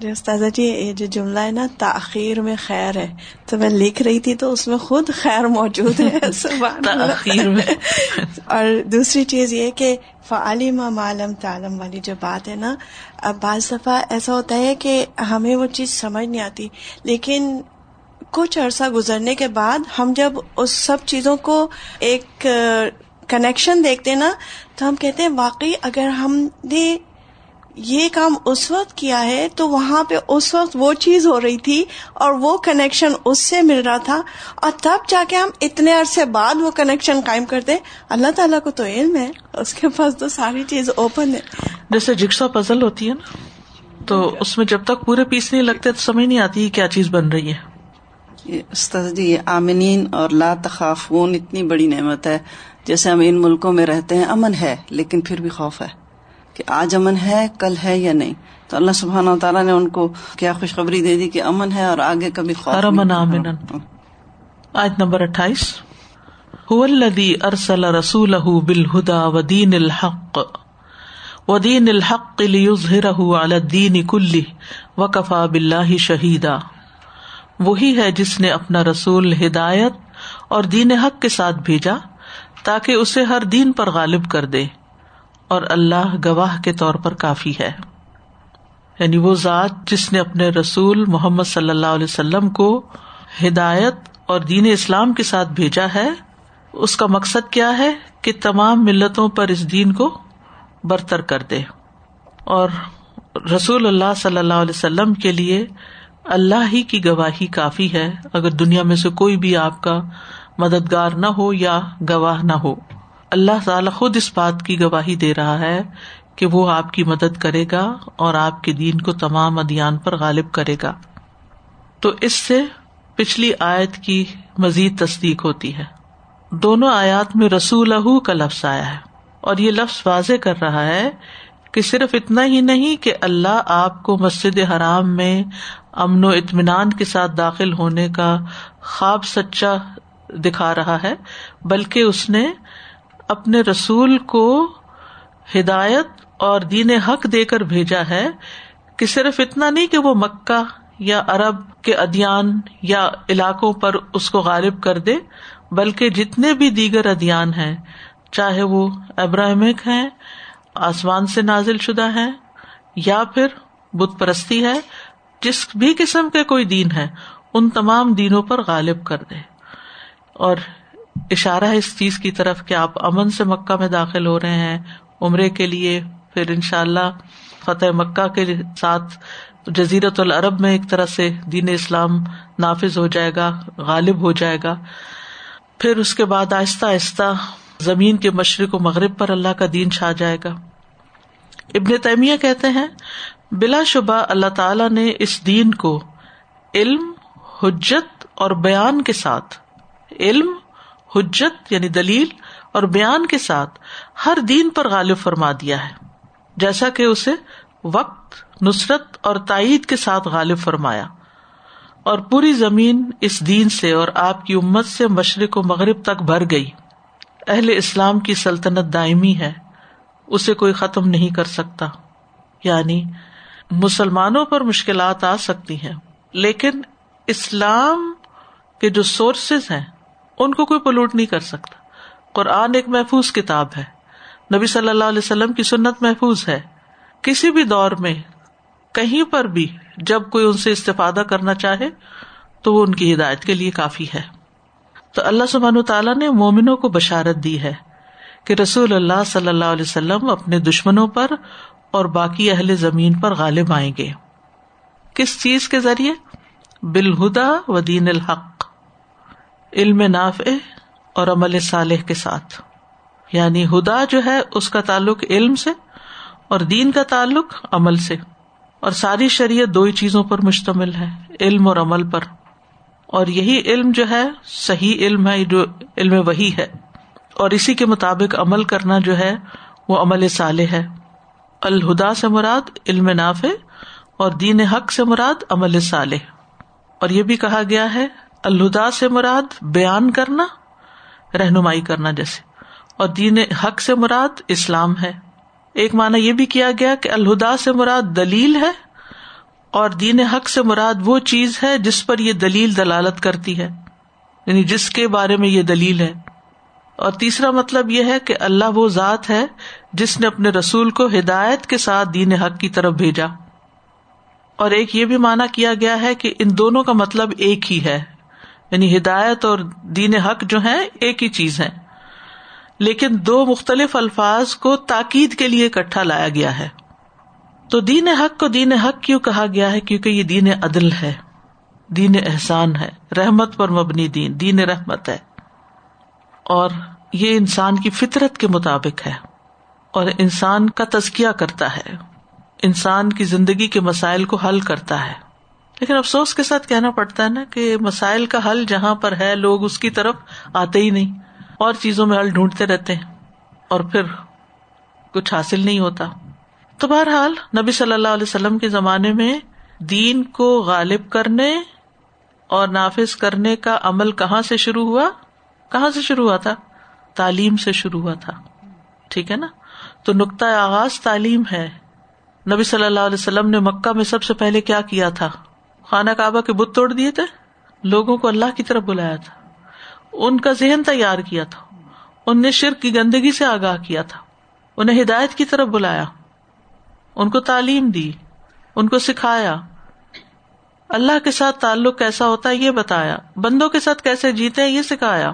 جی استاذہ جی یہ جو جملہ ہے نا تاخیر میں خیر ہے۔ تو میں لکھ رہی تھی تو اس میں خود خیر موجود ہے۔ تاخیر میں۔ اور دوسری چیز یہ کہ فعالم معلوم تعلم والی جو بات ہے نا اب بعض دفعہ ایسا ہوتا ہے کہ ہمیں وہ چیز سمجھ نہیں آتی لیکن کچھ عرصہ گزرنے کے بعد ہم جب اس سب چیزوں کو ایک کنیکشن دیکھتے نا تو ہم کہتے ہیں واقعی اگر ہم نے یہ کام اس وقت کیا ہے تو وہاں پہ اس وقت وہ چیز ہو رہی تھی اور وہ کنیکشن اس سے مل رہا تھا اور تب جا کے ہم اتنے عرصے بعد وہ کنیکشن قائم کرتے اللہ تعالیٰ کو تو علم ہے اس کے پاس تو ساری چیز اوپن ہے۔ جیسے جگسا پزل ہوتی ہے نا تو اس میں جب تک پورے پیس نہیں لگتے تو سمجھ نہیں آتی کیا چیز بن رہی ہے۔ استاد جی آمنین اور لا تخافون اتنی بڑی نعمت ہے۔ جیسے ہم ان ملکوں میں رہتے ہیں امن ہے لیکن پھر بھی خوف ہے کہ آج امن ہے کل ہے یا نہیں۔ تو اللہ سبحانہ تعالیٰ نے ان کو کیا خوشخبری دے دی کہ امن ہے اور آگے کبھی خوف آج نمبر اٹھائیس۔ الدی ارسل رسول بالہدا ودین الحق۔ ودین الحق الدین کلی وکفا بلّہ شہیدا۔ وہی ہے جس نے اپنا رسول ہدایت اور دین حق کے ساتھ بھیجا۔ تاکہ اسے ہر دین پر غالب کر دے اور اللہ گواہ کے طور پر کافی ہے۔ یعنی وہ ذات جس نے اپنے رسول محمد صلی اللہ علیہ وسلم کو ہدایت اور دین اسلام کے ساتھ بھیجا ہے، اس کا مقصد کیا ہے کہ تمام ملتوں پر اس دین کو برتر کر دے۔ اور رسول اللہ صلی اللہ علیہ وسلم کے لیے اللہ ہی کی گواہی کافی ہے، اگر دنیا میں سے کوئی بھی آپ کا مددگار نہ ہو یا گواہ نہ ہو۔ اللہ تعالی خود اس بات کی گواہی دے رہا ہے کہ وہ آپ کی مدد کرے گا اور آپ کے دین کو تمام ادیان پر غالب کرے گا۔ تو اس سے پچھلی آیت کی مزید تصدیق ہوتی ہے۔ دونوں آیات میں رسول کا لفظ آیا ہے اور یہ لفظ واضح کر رہا ہے کہ صرف اتنا ہی نہیں کہ اللہ آپ کو مسجد حرام میں امن و اطمینان کے ساتھ داخل ہونے کا خواب سچا دکھا رہا ہے، بلکہ اس نے اپنے رسول کو ہدایت اور دین حق دے کر بھیجا ہے کہ صرف اتنا نہیں کہ وہ مکہ یا ارب کے ادیان یا علاقوں پر اس کو غالب کر دے، بلکہ جتنے بھی دیگر ادیان ہیں، چاہے وہ ابراہمک ہیں، آسمان سے نازل شدہ ہے یا پھر بت پرستی ہے، جس بھی قسم کے کوئی دین ہے ان تمام دینوں پر غالب کر دے۔ اور اشارہ ہے اس چیز کی طرف کہ آپ امن سے مکہ میں داخل ہو رہے ہیں، عمرے کے لیے، پھر ان شاء اللہ فتح مکہ کے ساتھ جزیرت العرب میں ایک طرح سے دین اسلام نافذ ہو جائے گا، غالب ہو جائے گا۔ پھر اس کے بعد آہستہ آہستہ زمین کے مشرق و مغرب پر اللہ کا دین چھا جائے گا۔ ابن تیمیہ کہتے ہیں، بلا شبہ اللہ تعالی نے اس دین کو علم، حجت اور بیان کے ساتھ علم، حجت یعنی دلیل اور بیان کے ساتھ ہر دین پر غالب فرما دیا ہے۔ جیسا کہ اسے وقت، نصرت اور تائید کے ساتھ غالب فرمایا۔ اور پوری زمین اس دین سے اور آپ کی امت سے مشرق و مغرب تک بھر گئی۔ اہل اسلام کی سلطنت دائمی ہے۔ اسے کوئی ختم نہیں کر سکتا۔ یعنی مسلمانوں پر مشکلات آ سکتی ہیں۔ لیکن اسلام کے جو سورسز ہیں ان کو کوئی پلوٹ نہیں کر سکتا۔ قرآن ایک محفوظ کتاب ہے۔ نبی صلی اللہ علیہ وسلم کی سنت محفوظ ہے۔ کسی بھی دور میں، کہیں پر بھی جب کوئی ان سے استفادہ کرنا چاہے، تو وہ ان کی ہدایت کے لیے کافی ہے۔ تو اللہ سبحان تعالیٰ نے مومنوں کو بشارت دی ہے کہ رسول اللہ صلی اللہ علیہ وسلم اپنے دشمنوں پر اور باقی اہل زمین پر غالب آئیں گے۔ کس چیز کے ذریعے؟ بالہدا و دین الحق۔ علم نافع اور عمل صالح کے ساتھ۔ یعنی ہدا جو ہے، اس کا تعلق علم سے اور دین کا تعلق عمل سے۔ اور ساری شریعت دو ہی چیزوں پر مشتمل ہے، علم اور عمل پر۔ اور یہی علم جو ہے، صحیح علم ہے، جو علم وہی ہے۔ اور اسی کے مطابق عمل کرنا جو ہے، وہ عمل صالح ہے۔ الہدا سے مراد علم نافع اور دین حق سے مراد عمل صالح۔ اور یہ بھی کہا گیا ہے الہدا سے مراد بیان کرنا، رہنمائی کرنا جیسے۔ اور دین حق سے مراد اسلام ہے۔ ایک مانا یہ بھی کیا گیا کہ الہدا سے مراد دلیل ہے اور دین حق سے مراد وہ چیز ہے جس پر یہ دلیل دلالت کرتی ہے۔ یعنی جس کے بارے میں یہ دلیل ہے۔ اور تیسرا مطلب یہ ہے کہ اللہ وہ ذات ہے جس نے اپنے رسول کو ہدایت کے ساتھ دین حق کی طرف بھیجا۔ اور ایک یہ بھی مانا کیا گیا ہے کہ ان دونوں کا مطلب ایک ہی ہے۔ یعنی ہدایت اور دین حق جو ہے ایک ہی چیز ہے لیکن دو مختلف الفاظ کو تاکید کے لیے اکٹھا لایا گیا ہے۔ تو دین حق کو دین حق کیوں کہا گیا ہے؟ کیونکہ یہ دین عدل ہے۔ دین احسان ہے۔ رحمت پر مبنی دین دین رحمت ہے۔ اور یہ انسان کی فطرت کے مطابق ہے۔ اور انسان کا تزکیہ کرتا ہے۔ انسان کی زندگی کے مسائل کو حل کرتا ہے۔ لیکن افسوس کے ساتھ کہنا پڑتا ہے نا کہ مسائل کا حل جہاں پر ہے، لوگ اس کی طرف آتے ہی نہیں۔ اور چیزوں میں حل ڈھونڈتے رہتے ہیں۔ اور پھر کچھ حاصل نہیں ہوتا۔ تو بہرحال نبی صلی اللہ علیہ وسلم کے زمانے میں دین کو غالب کرنے اور نافذ کرنے کا عمل کہاں سے شروع ہوا؟ کہاں سے شروع ہوا تھا؟ تعلیم سے شروع ہوا تھا۔ ٹھیک ہے نا؟ تو نقطۂ آغاز تعلیم ہے۔ نبی صلی اللہ علیہ وسلم نے مکہ میں سب سے پہلے کیا کیا تھا؟ خانہ کعبہ کے بت توڑ دیے تھے؟ لوگوں کو اللہ کی طرف بلایا تھا۔ ان کا ذہن تیار کیا تھا۔ ان نے شرک کی گندگی سے آگاہ کیا تھا۔ انہیں ہدایت کی طرف بلایا۔ ان کو تعلیم دی۔ ان کو سکھایا۔ اللہ کے ساتھ تعلق کیسا ہوتا ہے یہ بتایا۔ بندوں کے ساتھ کیسے جیتے ہیں یہ سکھایا۔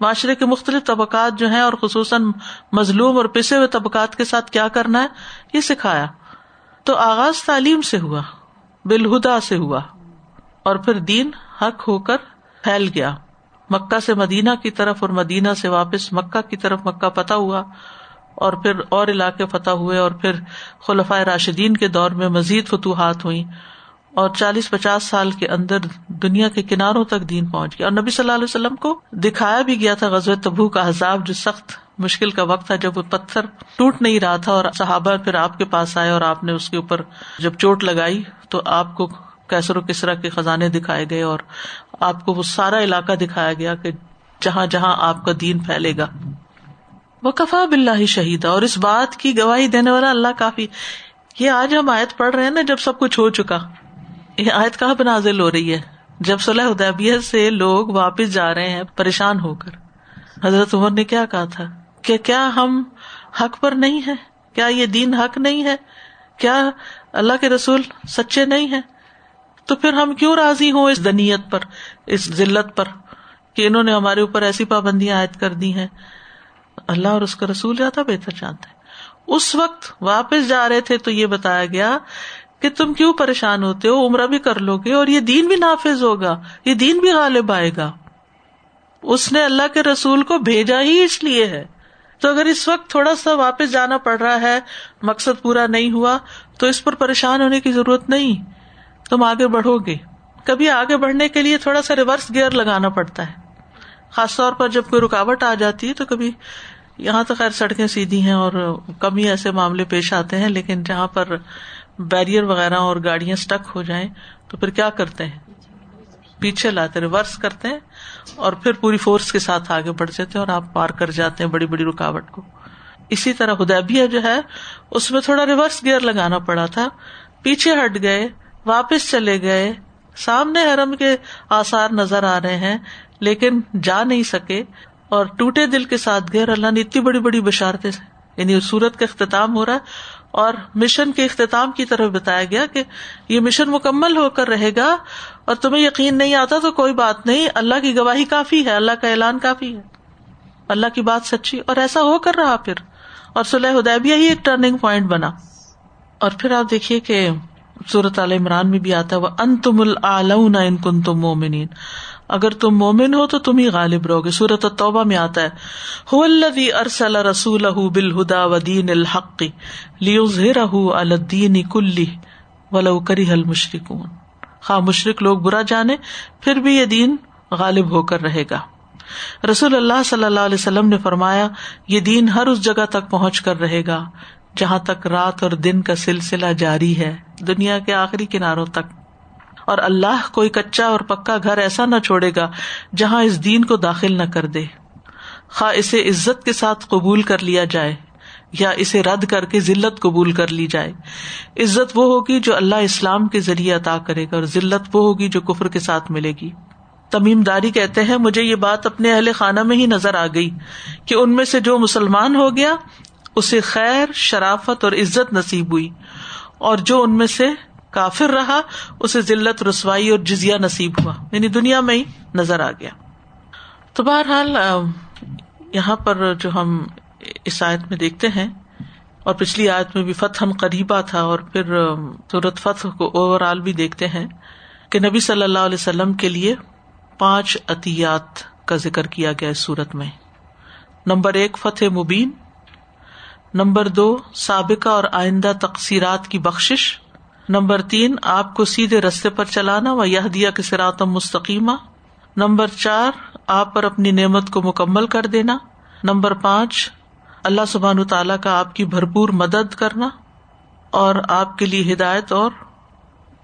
معاشرے کے مختلف طبقات جو ہیں اور خصوصاً مظلوم اور پسے ہوئے طبقات کے ساتھ کیا کرنا ہے یہ سکھایا۔ تو آغاز تعلیم سے ہوا۔ بالہدا سے ہوا اور پھر دین حق ہو کر پھیل گیا۔ مکہ سے مدینہ کی طرف اور مدینہ سے واپس مکہ کی طرف مکہ پتہ ہوا اور پھر اور علاقے فتح ہوئے اور پھر خلفۂ راشدین کے دور میں مزید فتوحات ہوئی اور چالیس پچاس سال کے اندر دنیا کے کناروں تک دین پہنچ گیا اور نبی صلی اللہ علیہ وسلم کو دکھایا بھی گیا تھا غزب تبو کا حزاب جو سخت مشکل کا وقت تھا جب وہ پتھر ٹوٹ نہیں رہا تھا اور صحابہ پھر آپ کے پاس آئے اور آپ نے اس کے اوپر جب چوٹ لگائی تو آپ کو کیسر و کسرا کے خزانے دکھائے گئے اور آپ کو وہ سارا علاقہ دکھایا گیا کہ جہاں جہاں آپ کا دین پھیلے گا۔ وہ کفا بلّہ شہید اور اس بات کی گواہی دینے والا اللہ کافی۔ یہ آج ہم آیت پڑھ رہے ہیں نا جب سب کچھ ہو چکا۔ یہ آیت کہاں بنازل ہو رہی ہے؟ جب صلاح ادیبیت سے لوگ واپس جا رہے ہیں، پریشان ہو کر۔ حضرت عمر نے کیا کہا تھا؟ کہ کیا ہم حق پر نہیں ہے کیا یہ دین حق نہیں ہے؟ کیا اللہ کے رسول سچے نہیں ہے تو پھر ہم کیوں راضی ہوں اس دنیت پر، اس ذلت پر کہ انہوں نے ہمارے اوپر ایسی پابندیاں عائد کر دی ہیں؟ اللہ اور اس کا رسول زیادہ بہتر جانتا ہے اس وقت واپس جا رہے تھے تو یہ بتایا گیا کہ تم کیوں پریشان ہوتے ہو؟ عمرہ بھی کر لو گے اور یہ دین بھی نافذ ہوگا، یہ دین بھی غالب آئے گا۔ اس نے اللہ کے رسول کو بھیجا ہی اس لیے ہے۔ تو اگر اس وقت تھوڑا سا واپس جانا پڑ رہا ہے، مقصد پورا نہیں ہوا، تو اس پر پریشان ہونے کی ضرورت نہیں۔ تم آگے بڑھو گے کبھی آگے بڑھنے کے لیے تھوڑا سا ریورس گیئر لگانا پڑتا ہے۔ خاص طور پر جب کوئی رکاوٹ آ جاتی ہے تو کبھی یہاں تو خیر سڑکیں سیدھی ہیں اور کم ہی ایسے معاملے پیش آتے ہیں، لیکن جہاں پر بیریئر وغیرہ اور گاڑیاں اسٹک ہو جائیں تو پھر کیا کرتے ہیں؟ پیچھے لاتے ریورس کرتے ہیں اور پھر پوری فورس کے ساتھ آگے بڑھ جاتے ہیں اور آپ پار کر جاتے ہیں بڑی بڑی رکاوٹ کو۔ اسی طرح ہدیبیہ جو ہے، اس میں تھوڑا ریورس گیئر لگانا پڑا تھا۔ پیچھے ہٹ گئے، واپس چلے گئے۔ سامنے حرم کے آسار نظر آ رہے ہیں، لیکن جا نہیں سکے اور ٹوٹے دل کے ساتھ گئے اللہ نے اتنی بڑی بڑی بشارتیں یعنی سورت کا اختتام ہو رہا ہے۔ اور مشن کے اختتام کی طرف بتایا گیا کہ یہ مشن مکمل ہو کر رہے گا اور تمہیں یقین نہیں آتا تو کوئی بات نہیں، اللہ کی گواہی کافی ہے، اللہ کا اعلان کافی ہے۔ اللہ کی بات سچی، اور ایسا ہو کر رہا پھر۔ اور سلح ہدیبیہ ہی ایک ٹرننگ پوائنٹ بنا۔ اور پھر آپ دیکھیے کہ صورت عال عمران میں بھی آتا ہے وہ ان تم ان کن تم مومنین اگر تم مومن ہو تو تم ہی غالب رہو گے۔ سورت توبہ میں آتا ہے ارسل رسول بالہدا ودین الحق الدین کلی ولو کری حل مشرقون خا مشرق لوگ برا جانے، پھر بھی یہ دین غالب ہو کر رہے گا۔ رسول اللہ صلی اللہ علیہ وسلم نے فرمایا، یہ دین ہر اس جگہ تک پہنچ کر رہے گا جہاں تک رات اور دن کا سلسلہ جاری ہے۔ دنیا کے آخری کناروں تک۔ اور اللہ کوئی کچا اور پکا گھر ایسا نہ چھوڑے گا جہاں اس دین کو داخل نہ کر دے۔ خواہ اسے عزت کے ساتھ قبول کر لیا جائے یا اسے رد کر کے ذلت قبول کر لی جائے۔ عزت وہ ہوگی جو اللہ اسلام کے ذریعے عطا کرے گا اور ذلت وہ ہوگی جو کفر کے ساتھ ملے گی۔ تمیم داری کہتے ہیں، مجھے یہ بات اپنے اہل خانہ میں ہی نظر آ گئی کہ ان میں سے جو مسلمان ہو گیا، اسے خیر، شرافت اور عزت نصیب ہوئی اور جو ان میں سے کافر رہا، اسے ذلت، رسوائی اور جزیا نصیب ہوا۔ یعنی دنیا میں ہی نظر آ گیا۔ تو بہرحال یہاں پر جو ہم اس آیت میں دیکھتے ہیں، اور پچھلی آیت میں بھی فتح قریبا تھا، اور پھر صورت فتح کو اوور آل بھی دیکھتے ہیں کہ نبی صلی اللہ علیہ وسلم کے لیے پانچ عطیات کا ذکر کیا گیا اس صورت میں۔ نمبر ایک، فتح مبین۔ نمبر دو، سابقہ اور آئندہ تقسیرات کی بخش نمبر تین، آپ کو سیدھے رستے پر چلانا و یہ دیا کہ سراتم مستقیمہ نمبر چار، آپ پر اپنی نعمت کو مکمل کر دینا۔ نمبر پانچ، اللہ سبحان تعالیٰ کا آپ کی بھرپور مدد کرنا اور آپ کے لیے ہدایت اور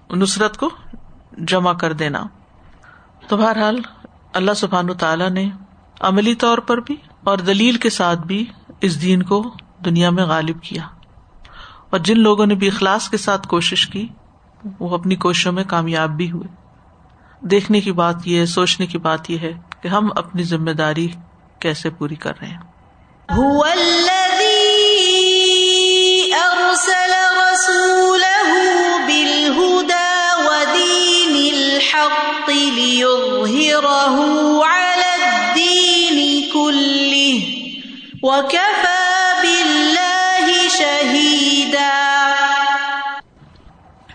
نصرت کو جمع کر دینا۔ تو بہرحال، اللہ سبحان تعالیٰ نے عملی طور پر بھی اور دلیل کے ساتھ بھی اس دین کو دنیا میں غالب کیا۔ اور جن لوگوں نے بھی اخلاص کے ساتھ کوشش کی، وہ اپنی کوششوں میں کامیاب بھی ہوئے۔ دیکھنے کی بات یہ سوچنے کی بات یہ ہے کہ ہم اپنی ذمہ داری کیسے پوری کر رہے ہیں۔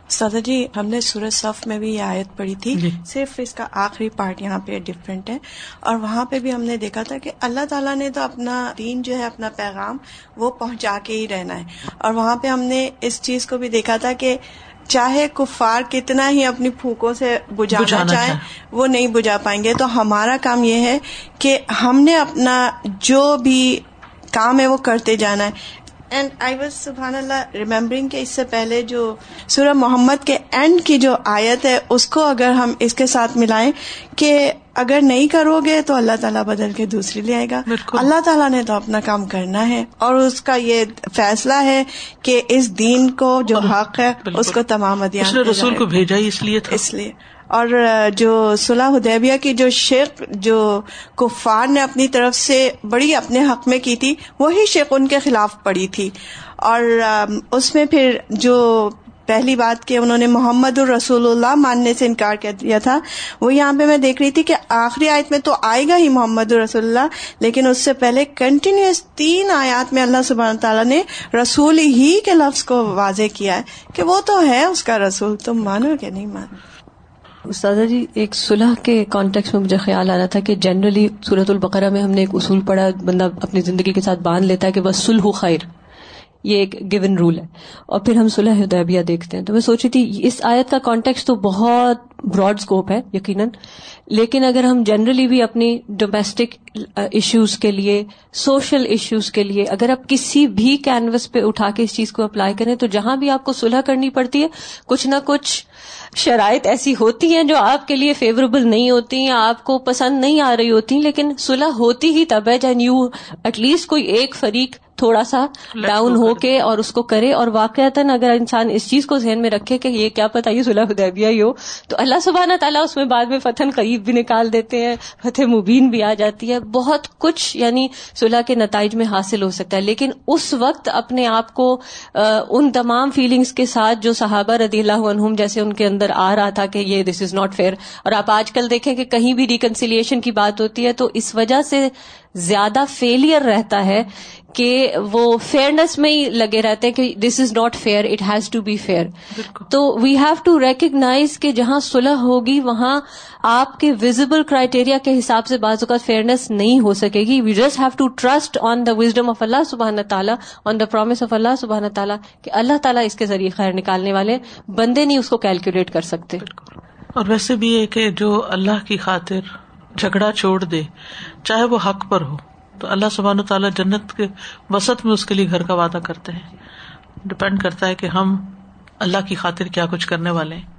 سادا جی ہم نے سورج صف میں بھی یہ آیت پڑھی تھی۔ جی۔ صرف اس کا آخری پارٹ یہاں پہ ڈفرینٹ ہے۔ اور وہاں پہ بھی ہم نے دیکھا تھا کہ اللہ تعالیٰ نے تو اپنا دین جو ہے اپنا پیغام وہ پہنچا کے ہی رہنا ہے۔ اور وہاں پہ ہم نے اس چیز کو بھی دیکھا تھا کہ چاہے کفار کتنا ہی اپنی پھوکوں سے بجھانا چاہے وہ نہیں بجھا پائیں گے۔ تو ہمارا کام یہ ہے کہ ہم نے اپنا جو بھی کام ہے وہ کرتے جانا ہے۔ اینڈ آئی واز سبحان اللہ ریمبرنگ کہ اس سے پہلے جو سورہ محمد کے اینڈ کی جو آیت ہے اس کو اگر ہم اس کے ساتھ ملائیں کہ اگر نہیں کرو گے تو اللہ تعالیٰ بدل کے دوسری لے آئے گا۔ اللہ تعالیٰ نے تو اپنا کام کرنا ہے اور اس کا یہ فیصلہ ہے کہ اس دین کو جو حق ہے اس کو تمام رسول کو بھیجا اس لیے اس لیے۔ اور جو صلاح حدیبیہ کی جو شیخ، جو کفار نے اپنی طرف سے بڑی اپنے حق میں کی تھی، وہی شیخ ان کے خلاف پڑی تھی۔ اور اس میں پھر جو پہلی بات کہ انہوں نے محمد الرسول اللہ ماننے سے انکار کر دیا تھا، وہ یہاں پہ میں دیکھ رہی تھی کہ آخری آیت میں تو آئے گا ہی محمد الرسول اللہ، لیکن اس سے پہلے کنٹینیوس تین آیات میں اللہ سبحانہ تعالیٰ نے رسول ہی کے لفظ کو واضح کیا ہے کہ وہ تو ہے اس کا رسول، تم مانو کہ نہیں مانو۔ استاذہ جی ایک صلح کے کانٹیکس میں مجھے خیال آ رہا تھا کہ جنرلی صورت البقرہ میں ہم نے ایک اصول پڑھا، بندہ اپنی زندگی کے ساتھ باندھ لیتا ہے کہ بس سلح خیر یہ ایک گیون رول ہے۔ اور پھر ہم صلح حدیبیہ دیکھتے ہیں۔ تو میں سوچی تھی، اس آیت کا کانٹیکس تو بہت براڈ اسکوپ ہے، یقیناً۔ لیکن اگر ہم جنرلی بھی اپنی ڈومیسٹک ایشوز کے لیے سوشل ایشوز کے لیے، اگر آپ کسی بھی کینوس پہ اٹھا کے اس چیز کو اپلائی کریں، تو جہاں بھی آپ کو صلح کرنی پڑتی ہے، کچھ نہ کچھ شرائط ایسی ہوتی ہیں جو آپ کے لیے فیوریبل نہیں ہوتی یا آپ کو پسند نہیں آ رہی ہوتی لیکن صلح ہوتی ہی تب ہے جین یو ایٹ لیسٹ کوئی ایک فریق تھوڑا سا ڈاؤن ہو کے اور اس کو کرے اور واقعات اگر انسان اس چیز کو ذہن میں رکھے کہ یہ کیا پتا یہ صلح حدیبیہ ہی ہو تو اللہ سبحانہ تعالیٰ اس میں بعد میں فتح قریب بھی نکال دیتے ہیں فتح مبین بھی آ جاتی ہے۔ بہت کچھ یعنی صلح کے نتائج میں حاصل ہو سکتا ہے لیکن اس وقت اپنے آپ کو ان تمام فیلنگس کے ساتھ جو صحابہ رضی اللہ عنہم جیسے ان کے اندر آ رہا تھا کہ یہ دس از ناٹ فیئر اور آپ آج کل دیکھیں کہ کہیں بھی ریکنسیلیشن کی بات ہوتی ہے تو اس وجہ سے زیادہ فیلئر رہتا ہے کہ وہ فیئرنیس میں ہی لگے رہتے ہیں کہ this is not fair it has to be fair تو وی ہیو ٹو ریکگنائز کہ جہاں صلح ہوگی وہاں آپ کے ویزبل کرائٹیریا کے حساب سے بعض اوقات فیئرنیس نہیں ہو سکے گی۔ We just have to trust on the wisdom of اللہ سبحانہ تعالیٰ آن دا پرومس آف اللہ سبحانہ تعالیٰ کہ اللہ تعالیٰ اس کے ذریعے خیر نکالنے والے بندے نہیں اس کو کیلکولیٹ کر سکتے۔ اور ویسے بھی یہ کہ جو اللہ کی خاطر جھگڑا چھوڑ دے، چاہے وہ حق پر ہو۔ تو اللہ سبحانہ تعالیٰ جنت کے وسط میں اس کے لیے گھر کا وعدہ کرتے ہیں۔ ڈپینڈ کرتا ہے کہ ہم اللہ کی خاطر کیا کچھ کرنے والے ہیں۔